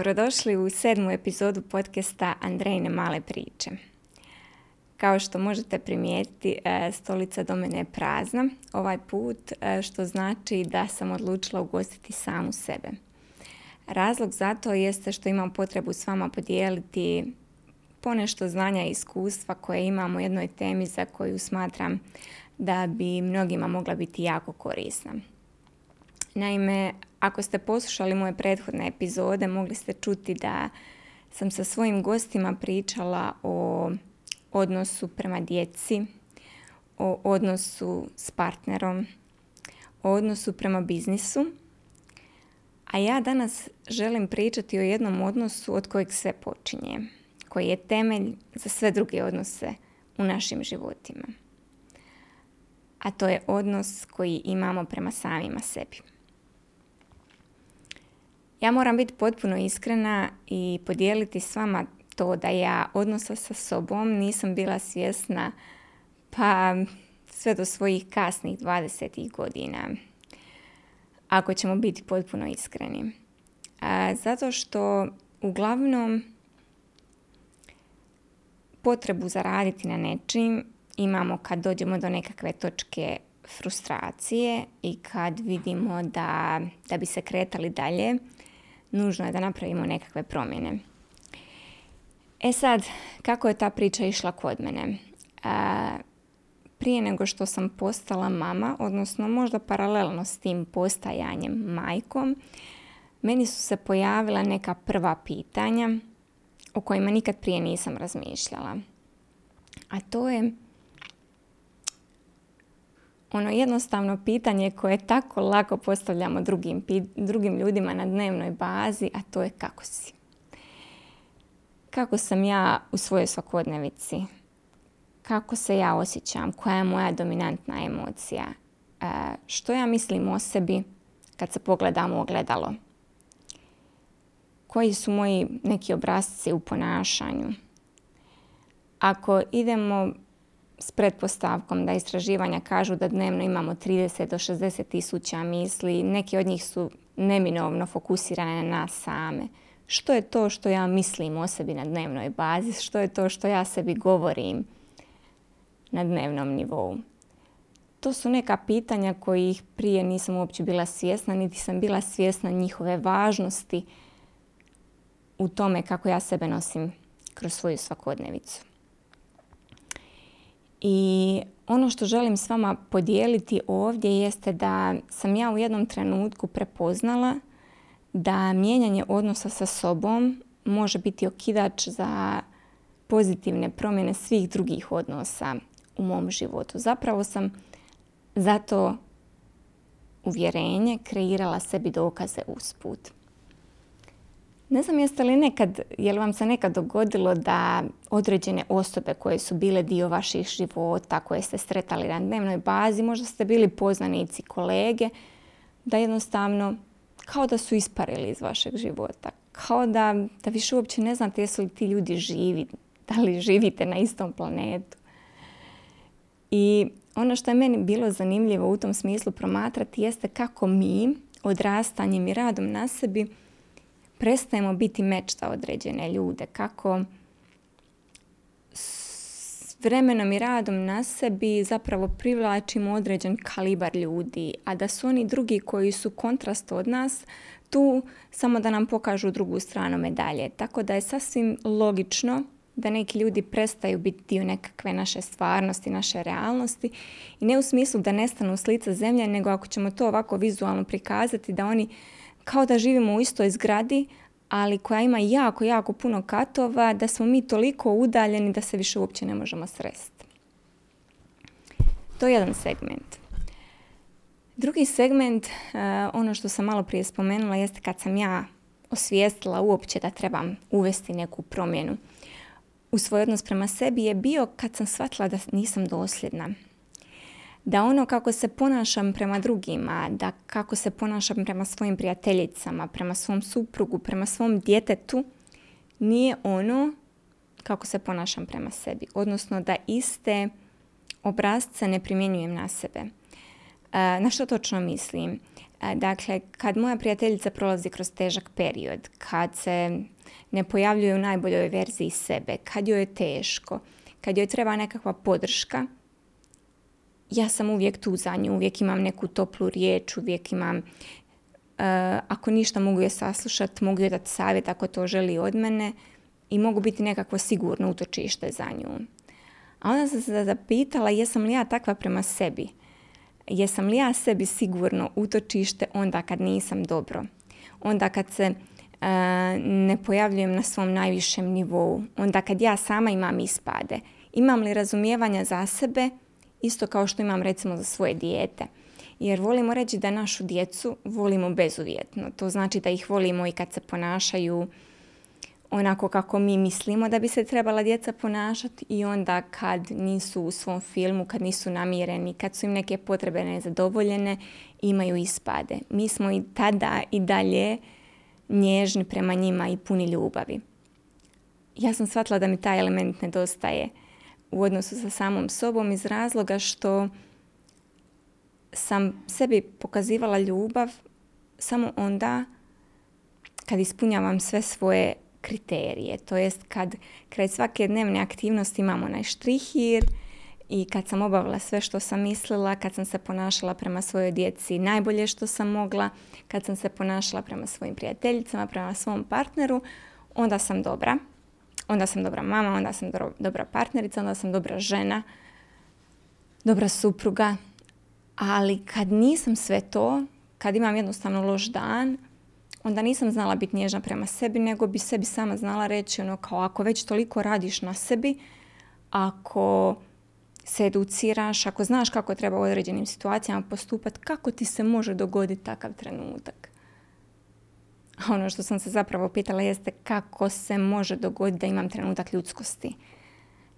Dobrodošli u sedmu epizodu podcasta Andrejne male priče. Kao što možete primijetiti, e, stolica do mene je prazna ovaj put, e, što znači da sam odlučila ugostiti samu sebe. Razlog za to jeste što imam potrebu s vama podijeliti ponešto znanja i iskustva koje imam u jednoj temi za koju smatram da bi mnogima mogla biti jako korisna. Naime, ako ste poslušali moje prethodne epizode, mogli ste čuti da sam sa svojim gostima pričala o odnosu prema djeci, o odnosu s partnerom, o odnosu prema biznisu. A ja danas želim pričati o jednom odnosu od kojeg sve počinje, koji je temelj za sve druge odnose u našim životima. A to je odnos koji imamo prema samima sebi. Ja moram biti potpuno iskrena i podijeliti s vama to da ja odnosa sa sobom nisam bila svjesna pa sve do svojih kasnih 20. godina. Ako ćemo biti potpuno iskreni. Zato što uglavnom potrebu zaraditi na nečim imamo kad dođemo do nekakve točke frustracije i kad vidimo da, da bi se kretali dalje, nužno je da napravimo nekakve promjene. E sad, kako je ta priča išla kod mene? prije nego što sam postala mama, odnosno možda paralelno s tim postajanjem majkom, meni su se pojavila neka prva pitanja o kojima nikad prije nisam razmišljala. A to je ono jednostavno pitanje koje tako lako postavljamo drugim, drugim ljudima na dnevnoj bazi, a to je kako si. Kako sam ja u svojoj svakodnevici? Kako se ja osjećam? Koja je moja dominantna emocija? E, što ja mislim o sebi kad se pogledam u ogledalo? Koji su moji neki obrazci u ponašanju? Ako idemo s pretpostavkom da istraživanja kažu da dnevno imamo 30 do 60 tisuća misli, neki od njih su neminovno fokusirane na nas same. Što je to što ja mislim o sebi na dnevnoj bazi? Što je to što ja sebi govorim na dnevnom nivou? To su neka pitanja kojih prije nisam uopće bila svjesna, niti sam bila svjesna njihove važnosti u tome kako ja sebe nosim kroz svoju svakodnevicu. I ono što želim s vama podijeliti ovdje jeste da sam ja u jednom trenutku prepoznala da mijenjanje odnosa sa sobom može biti okidač za pozitivne promjene svih drugih odnosa u mom životu. Zapravo sam zato uvjerenje kreirala sebi dokaze usput. Ne znam jeste li nekad, je li vam se nekad dogodilo da određene osobe koje su bile dio vaših života, koje ste sretali na dnevnoj bazi, možda ste bili poznanici kolege, da jednostavno kao da su isparili iz vašeg života. Kao da, da više uopće ne znate jesu li ti ljudi živi, da li živite na istom planetu. I ono što je meni bilo zanimljivo u tom smislu promatrati jeste kako mi odrastanjem i radom na sebi prestajemo biti meč za određene ljude, kako s vremenom i radom na sebi zapravo privlačimo određen kalibar ljudi, a da su oni drugi koji su kontrast od nas tu samo da nam pokažu drugu stranu medalje. Tako da je sasvim logično da neki ljudi prestaju biti dio nekakve naše stvarnosti, naše realnosti i ne u smislu da nestanu s lica zemlje, nego ako ćemo to ovako vizualno prikazati da oni kao da živimo u istoj zgradi, ali koja ima jako, jako puno katova, da smo mi toliko udaljeni da se više uopće ne možemo sresti. To je jedan segment. Drugi segment, eh, ono što sam malo prije spomenula, jeste kad sam ja osvijestila uopće da trebam uvesti neku promjenu u svoj odnos prema sebi je bio kad sam shvatila da nisam dosljedna da ono kako se ponašam prema drugima, da kako se ponašam prema svojim prijateljicama, prema svom suprugu, prema svom djetetu, nije ono kako se ponašam prema sebi. Odnosno da iste obrazce ne primjenjujem na sebe. E, na što točno mislim? Dakle, kad moja prijateljica prolazi kroz težak period, kad se ne pojavljuje u najboljoj verziji sebe, kad joj je teško, kad joj treba nekakva podrška, ja sam uvijek tu za nju, uvijek imam neku toplu riječ, uvijek imam, uh, ako ništa mogu je saslušati, mogu je dati savjet ako to želi od mene i mogu biti nekakvo sigurno utočište za nju. A onda sam se zapitala jesam li ja takva prema sebi? Jesam li ja sebi sigurno utočište onda kad nisam dobro? Onda kad se uh, ne pojavljujem na svom najvišem nivou? Onda kad ja sama imam ispade? Imam li razumijevanja za sebe isto kao što imam recimo za svoje dijete? Jer volimo reći da našu djecu volimo bezuvjetno. To znači da ih volimo i kad se ponašaju onako kako mi mislimo da bi se trebala djeca ponašati i onda kad nisu u svom filmu, kad nisu namireni, kad su im neke potrebe nezadovoljene, imaju ispade. Mi smo i tada i dalje nježni prema njima i puni ljubavi. Ja sam shvatila da mi taj element nedostaje u odnosu sa samom sobom iz razloga što sam sebi pokazivala ljubav samo onda kad ispunjavam sve svoje kriterije. To jest kad kraj svake dnevne aktivnosti imamo onaj štrihir i kad sam obavila sve što sam mislila, kad sam se ponašala prema svojoj djeci najbolje što sam mogla, kad sam se ponašala prema svojim prijateljicama, prema svom partneru, onda sam dobra. Onda sam dobra mama, onda sam dobra partnerica, onda sam dobra žena, dobra supruga. Ali kad nisam sve to, kad imam jednostavno loš dan, onda nisam znala biti nježna prema sebi, nego bi sebi sama znala reći ono kao ako već toliko radiš na sebi, ako se educiraš, ako znaš kako treba u određenim situacijama postupati, kako ti se može dogoditi takav trenutak? Ono što sam se zapravo pitala jeste kako se može dogoditi da imam trenutak ljudskosti,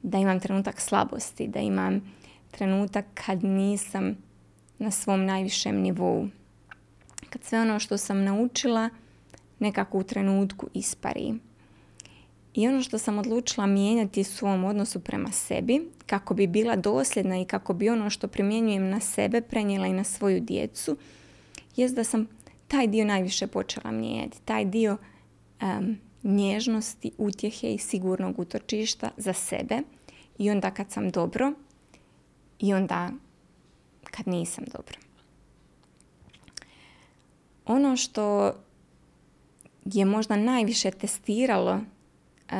da imam trenutak slabosti, da imam trenutak kad nisam na svom najvišem nivou kad sve ono što sam naučila nekako u trenutku ispari. I ono što sam odlučila mijenjati u svom odnosu prema sebi, kako bi bila dosljedna i kako bi ono što primjenjujem na sebe prenijela i na svoju djecu, jest da sam taj dio najviše počela mijenjati. Taj dio um, nježnosti, utjehe i sigurnog utočišta za sebe. I onda kad sam dobro i onda kad nisam dobro. Ono što je možda najviše testiralo uh,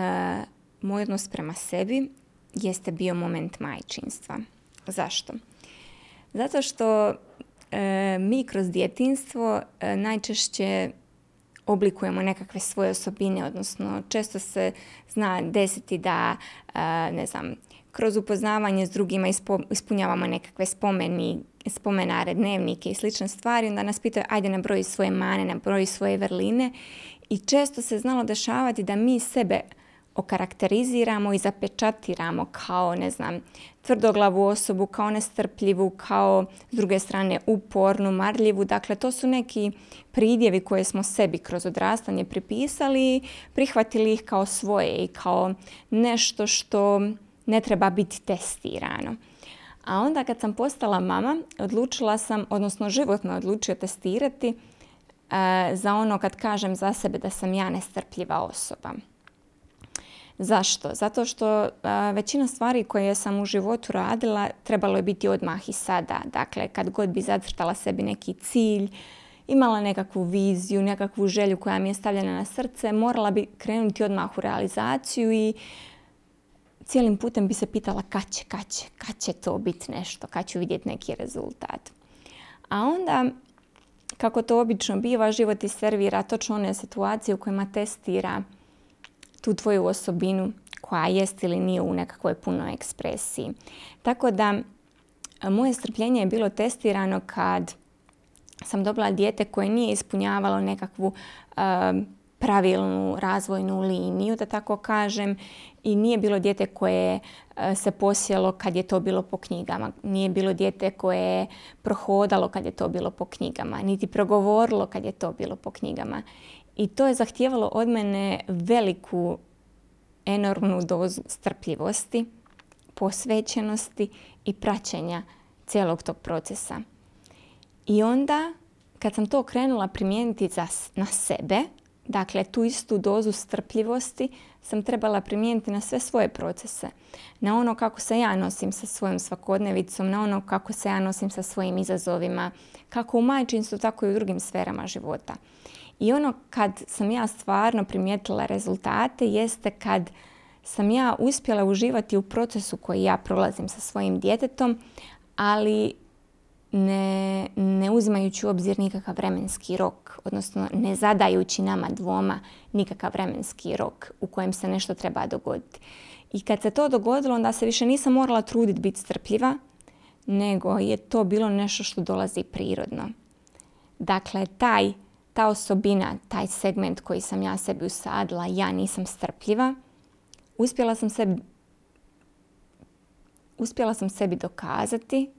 moj odnos prema sebi jeste bio moment majčinstva. Zašto? Zato što mi kroz djetinstvo uh, najčešće oblikujemo nekakve svoje osobine, odnosno često se zna desiti da, ne znam, kroz upoznavanje s drugima ispunjavamo nekakve spomeni, spomenare, dnevnike i slične stvari, onda nas pitaju ajde nabroji svoje mane, nabroji svoje vrline. I često se znalo dešavati da mi sebe okarakteriziramo i zapečatiramo kao, ne znam, tvrdoglavu osobu, kao nestrpljivu, kao s druge strane upornu, marljivu. Dakle, to su neki pridjevi koje smo sebi kroz odrastanje pripisali, prihvatili ih kao svoje i kao nešto što ne treba biti testirano. A onda kad sam postala mama, odlučila sam, odnosno život me odlučio testirati e, za ono kad kažem za sebe da sam ja nestrpljiva osoba. Zašto? Zato što većina stvari koje sam u životu radila trebalo je biti odmah i sada. Dakle, kad god bi zacrtala sebi neki cilj, imala nekakvu viziju, nekakvu želju koja mi je stavljena na srce, morala bi krenuti odmah u realizaciju i cijelim putem bi se pitala kad će, kad će, kad će to biti nešto, kad ću vidjeti neki rezultat. A onda, kako to obično biva, život i servira točno one situacije u kojima testira tu tvoju osobinu koja jest ili nije u nekakvoj punoj ekspresiji. Tako da, moje strpljenje je bilo testirano kad sam dobila dijete koje nije ispunjavalo nekakvu uh, pravilnu razvojnu liniju, da tako kažem, i nije bilo dijete koje e, se posjelo kad je to bilo po knjigama. Nije bilo dijete koje je prohodalo kad je to bilo po knjigama, niti progovorilo kad je to bilo po knjigama. I to je zahtijevalo od mene veliku, enormnu dozu strpljivosti, posvećenosti i praćenja cijelog tog procesa. I onda kad sam to krenula primijeniti za, na sebe, dakle tu istu dozu strpljivosti sam trebala primijeniti na sve svoje procese. Na ono kako se ja nosim sa svojom svakodnevicom, na ono kako se ja nosim sa svojim izazovima, kako u majčinstvu, tako i u drugim sferama života. I ono kad sam ja stvarno primijetila rezultate jeste kad sam ja uspjela uživati u procesu koji ja prolazim sa svojim djetetom, ali ne, ne uzimajući u obzir nikakav vremenski rok, odnosno ne zadajući nama dvoma nikakav vremenski rok u kojem se nešto treba dogoditi. I kad se to dogodilo, onda se više nisam morala truditi biti strpljiva, nego je to bilo nešto što dolazi prirodno. Dakle, taj, ta osobina, taj segment koji sam ja sebi usadila, ja nisam strpljiva, uspjela sam sebi, uspjela sam sebi dokazati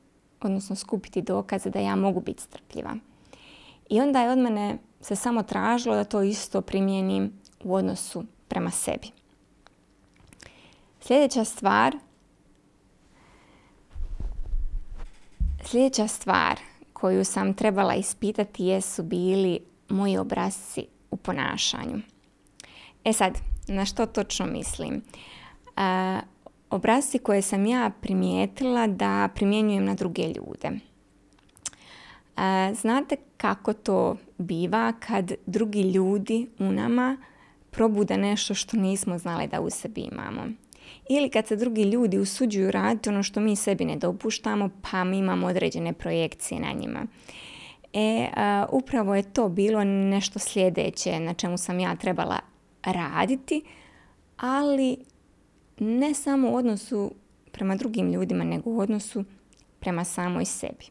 odnosno skupiti dokaze da ja mogu biti strpljiva. I onda je od mene se samo tražilo da to isto primijenim u odnosu prema sebi. Sljedeća stvar Sljedeća stvar koju sam trebala ispitati jesu bili moji obrazci u ponašanju. E sad, na što točno mislim? obrazci koje sam ja primijetila da primjenjujem na druge ljude. E, znate kako to biva kad drugi ljudi u nama probude nešto što nismo znali da u sebi imamo. Ili kad se drugi ljudi usuđuju raditi ono što mi sebi ne dopuštamo, pa mi imamo određene projekcije na njima. E, upravo je to bilo nešto sljedeće na čemu sam ja trebala raditi, ali ne samo u odnosu prema drugim ljudima, nego u odnosu prema samoj sebi.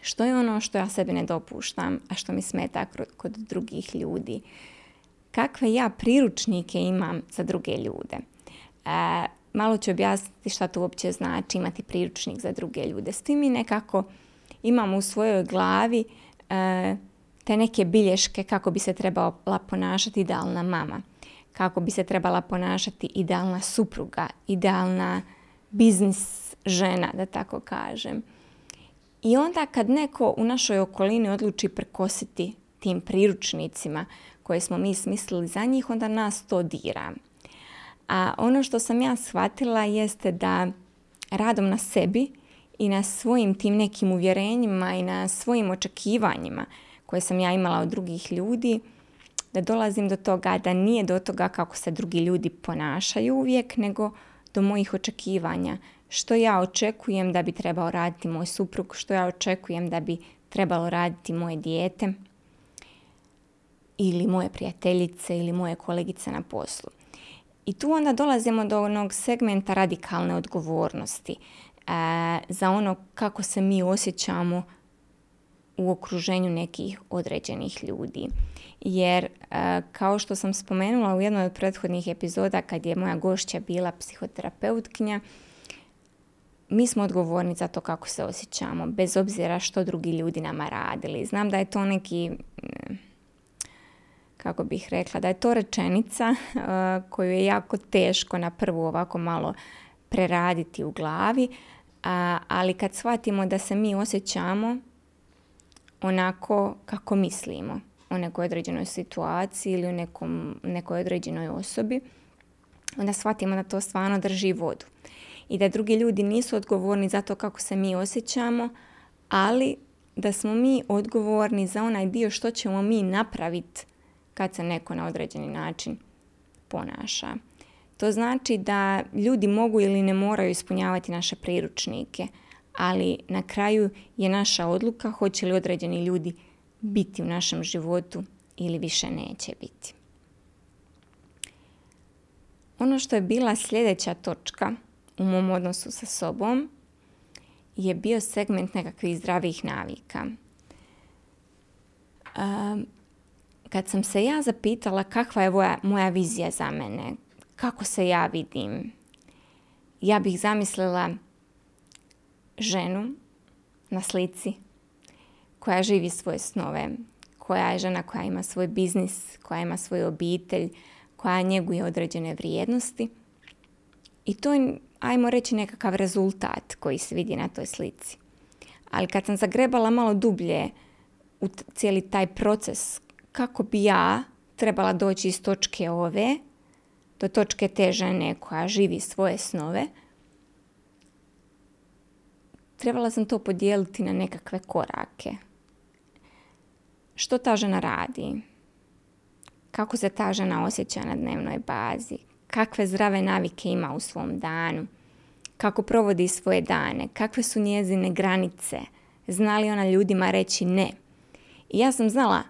Što je ono što ja sebi ne dopuštam, a što mi smeta kod drugih ljudi? Kakve ja priručnike imam za druge ljude? E, malo ću objasniti šta to uopće znači imati priručnik za druge ljude. Svi mi nekako imamo u svojoj glavi e, te neke bilješke kako bi se trebala ponašati idealna mama kako bi se trebala ponašati idealna supruga, idealna biznis žena, da tako kažem. I onda kad neko u našoj okolini odluči prekositi tim priručnicima koje smo mi smislili za njih, onda nas to dira. A ono što sam ja shvatila jeste da radom na sebi i na svojim tim nekim uvjerenjima i na svojim očekivanjima koje sam ja imala od drugih ljudi, da dolazim do toga da nije do toga kako se drugi ljudi ponašaju uvijek, nego do mojih očekivanja. Što ja očekujem da bi trebao raditi moj suprug, što ja očekujem da bi trebalo raditi moje dijete ili moje prijateljice ili moje kolegice na poslu. I tu onda dolazimo do onog segmenta radikalne odgovornosti za ono kako se mi osjećamo u okruženju nekih određenih ljudi. Jer e, kao što sam spomenula u jednoj od prethodnih epizoda kad je moja gošća bila psihoterapeutkinja, mi smo odgovorni za to kako se osjećamo, bez obzira što drugi ljudi nama radili. Znam da je to neki, kako bih rekla, da je to rečenica e, koju je jako teško na prvu ovako malo preraditi u glavi, ali kad shvatimo da se mi osjećamo onako kako mislimo o nekoj određenoj situaciji ili o nekom, nekoj određenoj osobi, onda shvatimo da to stvarno drži vodu. I da drugi ljudi nisu odgovorni za to kako se mi osjećamo, ali da smo mi odgovorni za onaj dio što ćemo mi napraviti kad se neko na određeni način ponaša. To znači da ljudi mogu ili ne moraju ispunjavati naše priručnike, ali na kraju je naša odluka hoće li određeni ljudi biti u našem životu ili više neće biti. Ono što je bila sljedeća točka u mom odnosu sa sobom je bio segment nekakvih zdravih navika. kad sam se ja zapitala kakva je moja vizija za mene, kako se ja vidim, ja bih zamislila ženu na slici koja živi svoje snove, koja je žena koja ima svoj biznis, koja ima svoju obitelj, koja njeguje određene vrijednosti. I to je, ajmo reći, nekakav rezultat koji se vidi na toj slici. Ali kad sam zagrebala malo dublje u cijeli taj proces kako bi ja trebala doći iz točke ove do točke te žene koja živi svoje snove, trebala sam to podijeliti na nekakve korake. Što ta žena radi? Kako se ta žena osjeća na dnevnoj bazi? Kakve zdrave navike ima u svom danu? Kako provodi svoje dane? Kakve su njezine granice? Zna li ona ljudima reći ne? I ja sam znala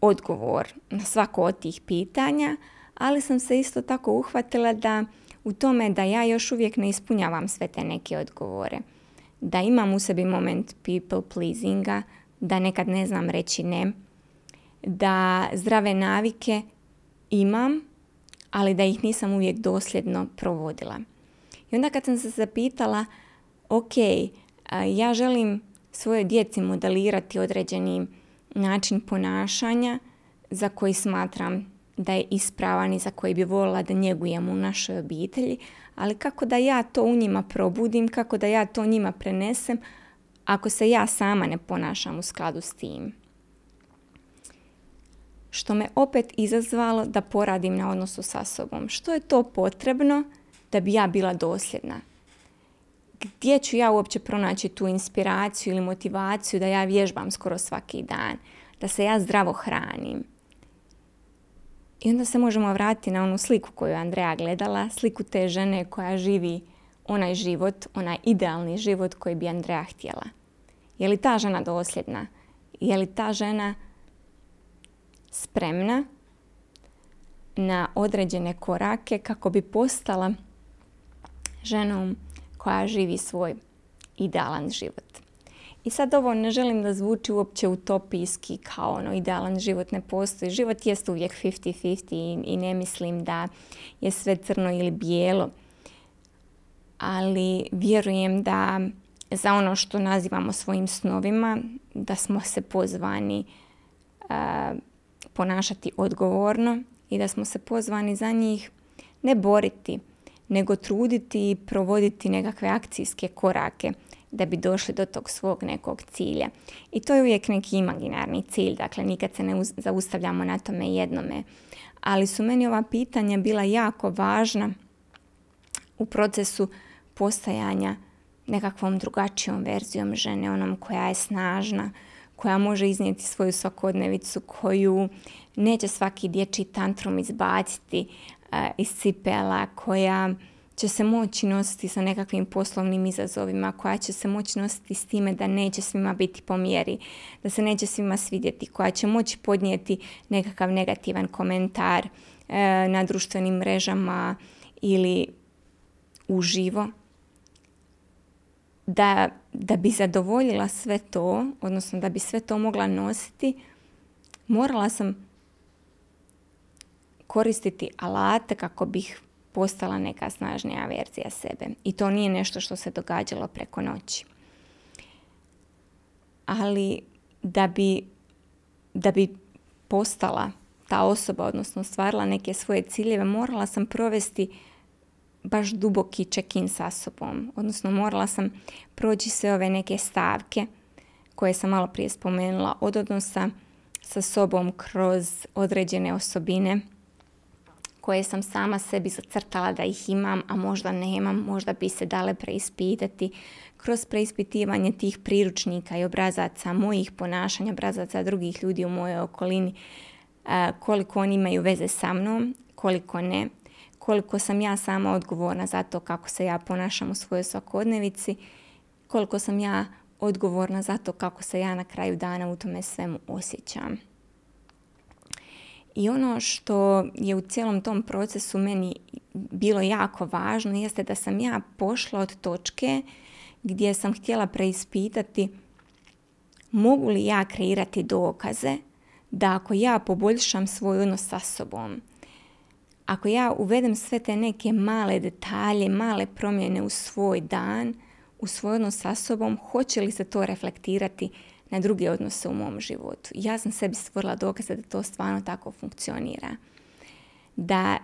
odgovor na svako od tih pitanja, ali sam se isto tako uhvatila da u tome da ja još uvijek ne ispunjavam sve te neke odgovore. Da imam u sebi moment people pleasinga, da nekad ne znam reći ne, da zdrave navike imam, ali da ih nisam uvijek dosljedno provodila. I onda kad sam se zapitala, ok, ja želim svoje djeci modelirati određeni način ponašanja za koji smatram da je ispravan i za koji bi volila da njegujem u našoj obitelji, ali kako da ja to u njima probudim, kako da ja to njima prenesem ako se ja sama ne ponašam u skladu s tim. Što me opet izazvalo da poradim na odnosu sa sobom. Što je to potrebno da bi ja bila dosljedna? Gdje ću ja uopće pronaći tu inspiraciju ili motivaciju da ja vježbam skoro svaki dan? Da se ja zdravo hranim? I onda se možemo vratiti na onu sliku koju je Andreja gledala, sliku te žene koja živi onaj život, onaj idealni život koji bi Andreja htjela. Je li ta žena dosljedna? Je li ta žena spremna na određene korake kako bi postala ženom koja živi svoj idealan život? I sad ovo ne želim da zvuči uopće utopijski kao ono idealan život ne postoji. Život jest uvijek 50-50 i, ne mislim da je sve crno ili bijelo. Ali vjerujem da za ono što nazivamo svojim snovima, da smo se pozvani ponašati odgovorno i da smo se pozvani za njih ne boriti, nego truditi i provoditi nekakve akcijske korake da bi došli do tog svog nekog cilja. I to je uvijek neki imaginarni cilj, dakle nikad se ne zaustavljamo na tome jednome. Ali su meni ova pitanja bila jako važna u procesu postajanja nekakvom drugačijom verzijom žene, onom koja je snažna, koja može iznijeti svoju svakodnevicu, koju neće svaki dječji tantrum izbaciti uh, iz cipela, koja će se moći nositi sa nekakvim poslovnim izazovima, koja će se moći nositi s time da neće svima biti po mjeri, da se neće svima svidjeti, koja će moći podnijeti nekakav negativan komentar e, na društvenim mrežama ili uživo. Da, da bi zadovoljila sve to, odnosno da bi sve to mogla nositi, morala sam koristiti alate kako bih postala neka snažnija verzija sebe. I to nije nešto što se događalo preko noći. Ali da bi, da bi postala ta osoba, odnosno stvarila neke svoje ciljeve, morala sam provesti baš duboki check-in sa sobom. Odnosno morala sam proći sve ove neke stavke koje sam malo prije spomenula od odnosa sa sobom kroz određene osobine koje sam sama sebi zacrtala da ih imam, a možda nemam, možda bi se dale preispitati kroz preispitivanje tih priručnika i obrazaca mojih ponašanja, obrazaca drugih ljudi u mojoj okolini, koliko oni imaju veze sa mnom, koliko ne, koliko sam ja sama odgovorna za to kako se ja ponašam u svojoj svakodnevici, koliko sam ja odgovorna za to kako se ja na kraju dana u tome svemu osjećam. I ono što je u cijelom tom procesu meni bilo jako važno jeste da sam ja pošla od točke gdje sam htjela preispitati mogu li ja kreirati dokaze da ako ja poboljšam svoj odnos sa sobom, ako ja uvedem sve te neke male detalje, male promjene u svoj dan, u svoj odnos sa sobom, hoće li se to reflektirati na druge odnose u mom životu. Ja sam sebi stvorila dokaze da to stvarno tako funkcionira. Da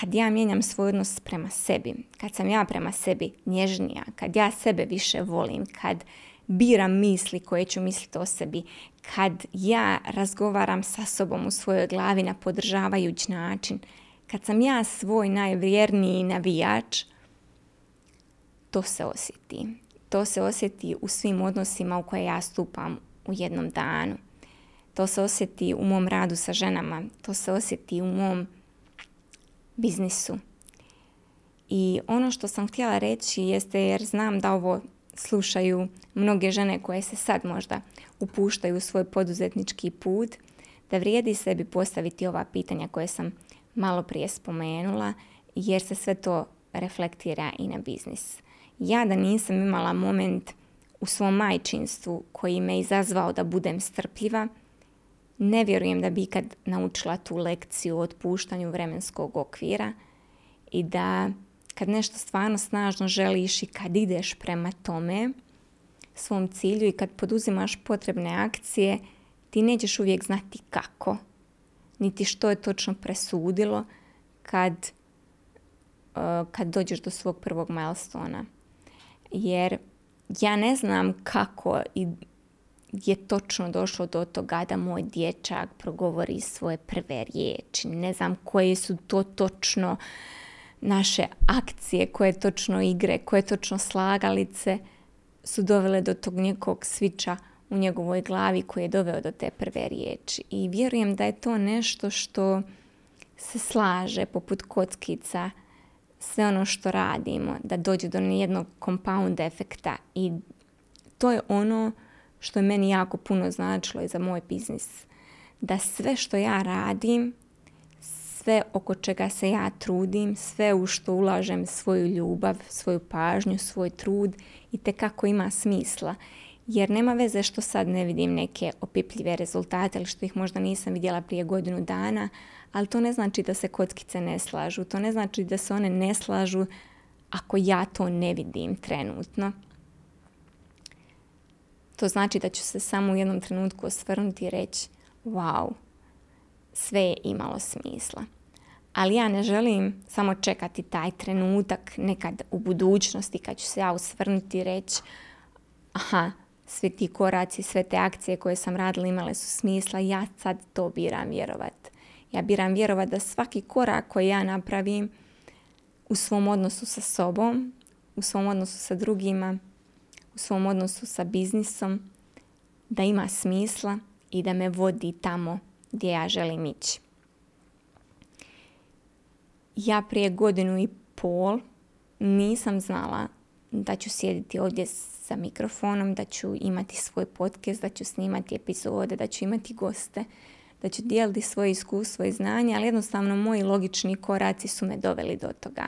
kad ja mijenjam svoj odnos prema sebi, kad sam ja prema sebi nježnija, kad ja sebe više volim, kad biram misli koje ću misliti o sebi, kad ja razgovaram sa sobom u svojoj glavi na podržavajući način, kad sam ja svoj najvjerniji navijač, to se osjeti. To se osjeti u svim odnosima u koje ja stupam u jednom danu. To se osjeti u mom radu sa ženama. To se osjeti u mom biznisu. I ono što sam htjela reći jeste jer znam da ovo slušaju mnoge žene koje se sad možda upuštaju u svoj poduzetnički put, da vrijedi sebi postaviti ova pitanja koje sam malo prije spomenula, jer se sve to reflektira i na biznis. Ja da nisam imala moment u svom majčinstvu koji me izazvao da budem strpljiva, ne vjerujem da bi ikad naučila tu lekciju o otpuštanju vremenskog okvira i da kad nešto stvarno snažno želiš i kad ideš prema tome, svom cilju i kad poduzimaš potrebne akcije, ti nećeš uvijek znati kako, niti što je točno presudilo kad, uh, kad dođeš do svog prvog milestona. Jer ja ne znam kako je točno došlo do toga da moj dječak progovori svoje prve riječi. Ne znam koje su to točno naše akcije, koje točno igre, koje točno slagalice su dovele do tog nekog sviča u njegovoj glavi koji je doveo do te prve riječi. I vjerujem da je to nešto što se slaže poput kockica sve ono što radimo, da dođe do jednog compound efekta i to je ono što je meni jako puno značilo i za moj biznis. Da sve što ja radim sve oko čega se ja trudim, sve u što ulažem svoju ljubav, svoju pažnju, svoj trud i te kako ima smisla. Jer nema veze što sad ne vidim neke opipljive rezultate ili što ih možda nisam vidjela prije godinu dana, ali to ne znači da se kockice ne slažu. To ne znači da se one ne slažu ako ja to ne vidim trenutno. To znači da ću se samo u jednom trenutku osvrnuti i reći wow, sve je imalo smisla. Ali ja ne želim samo čekati taj trenutak nekad u budućnosti kad ću se ja usvrnuti i reći aha, svi ti koraci, sve te akcije koje sam radila imale su smisla, ja sad to biram vjerovat. Ja biram vjerovat da svaki korak koji ja napravim u svom odnosu sa sobom, u svom odnosu sa drugima, u svom odnosu sa biznisom, da ima smisla i da me vodi tamo gdje ja želim ići. Ja prije godinu i pol nisam znala da ću sjediti ovdje sa mikrofonom, da ću imati svoj podcast, da ću snimati epizode, da ću imati goste, da ću dijeliti svoje iskustvo i znanje, ali jednostavno moji logični koraci su me doveli do toga.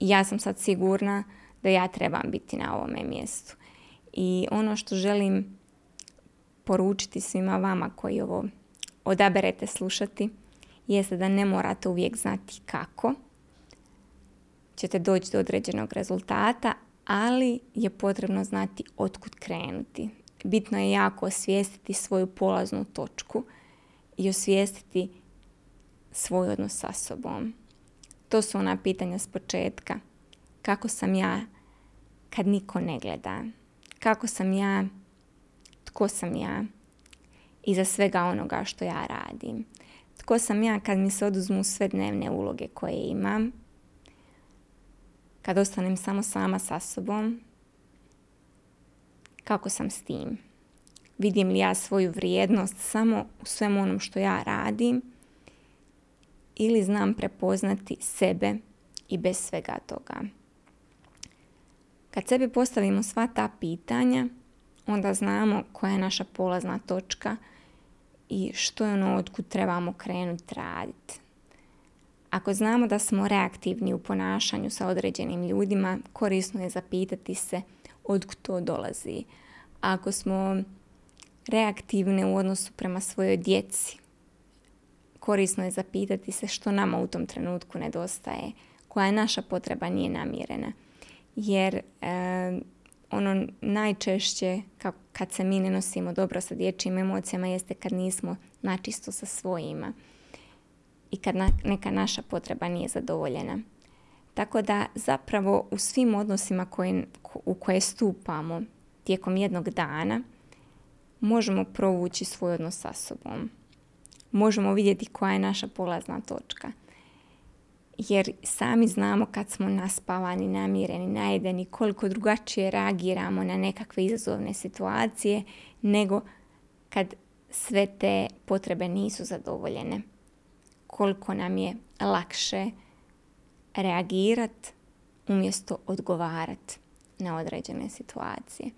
I ja sam sad sigurna da ja trebam biti na ovome mjestu. I ono što želim poručiti svima vama koji ovo odaberete slušati, jeste da ne morate uvijek znati kako ćete doći do određenog rezultata, ali je potrebno znati otkud krenuti. Bitno je jako osvijestiti svoju polaznu točku i osvijestiti svoj odnos sa sobom. To su ona pitanja s početka. Kako sam ja kad niko ne gleda? Kako sam ja? Tko sam ja? Iza svega onoga što ja radim. Tko sam ja kad mi se oduzmu sve dnevne uloge koje imam? Kad ostanem samo sama sa sobom? Kako sam s tim? Vidim li ja svoju vrijednost samo u svemu onom što ja radim? Ili znam prepoznati sebe i bez svega toga? Kad sebi postavimo sva ta pitanja, onda znamo koja je naša polazna točka i što je ono otkud trebamo krenuti raditi. Ako znamo da smo reaktivni u ponašanju sa određenim ljudima, korisno je zapitati se od to dolazi. Ako smo reaktivne u odnosu prema svojoj djeci, korisno je zapitati se što nama u tom trenutku nedostaje, koja je naša potreba nije namirena. Jer ono najčešće kad se mi ne nosimo dobro sa dječjim emocijama jeste kad nismo načisto sa svojima i kad neka naša potreba nije zadovoljena. Tako da zapravo u svim odnosima koje, u koje stupamo tijekom jednog dana možemo provući svoj odnos sa sobom. Možemo vidjeti koja je naša polazna točka. Jer sami znamo kad smo naspavani, namireni, najedeni, koliko drugačije reagiramo na nekakve izazovne situacije nego kad sve te potrebe nisu zadovoljene. Koliko nam je lakše reagirati umjesto odgovarati na određene situacije.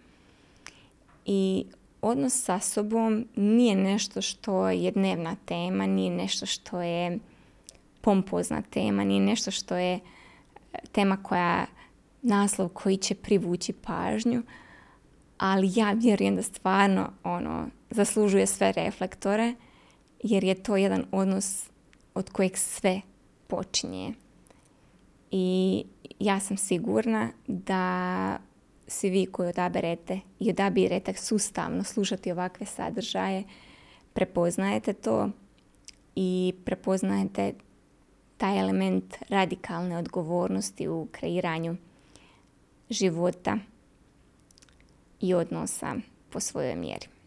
I odnos sa sobom nije nešto što je dnevna tema, nije nešto što je pompozna tema, nije nešto što je e, tema koja naslov koji će privući pažnju, ali ja vjerujem da stvarno ono zaslužuje sve reflektore jer je to jedan odnos od kojeg sve počinje. I ja sam sigurna da svi vi koji odaberete i odabirete sustavno slušati ovakve sadržaje, prepoznajete to i prepoznajete taj element radikalne odgovornosti u kreiranju života i odnosa po svojoj mjeri.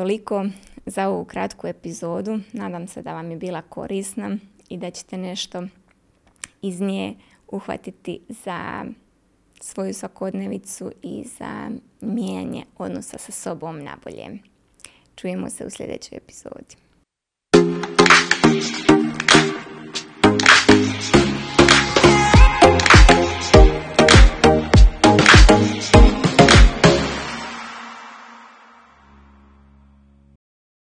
Toliko za ovu kratku epizodu. Nadam se da vam je bila korisna i da ćete nešto iz nje uhvatiti za svoju svakodnevicu i za mijenjanje odnosa sa sobom nabolje. Čujemo se u sljedećoj epizodi.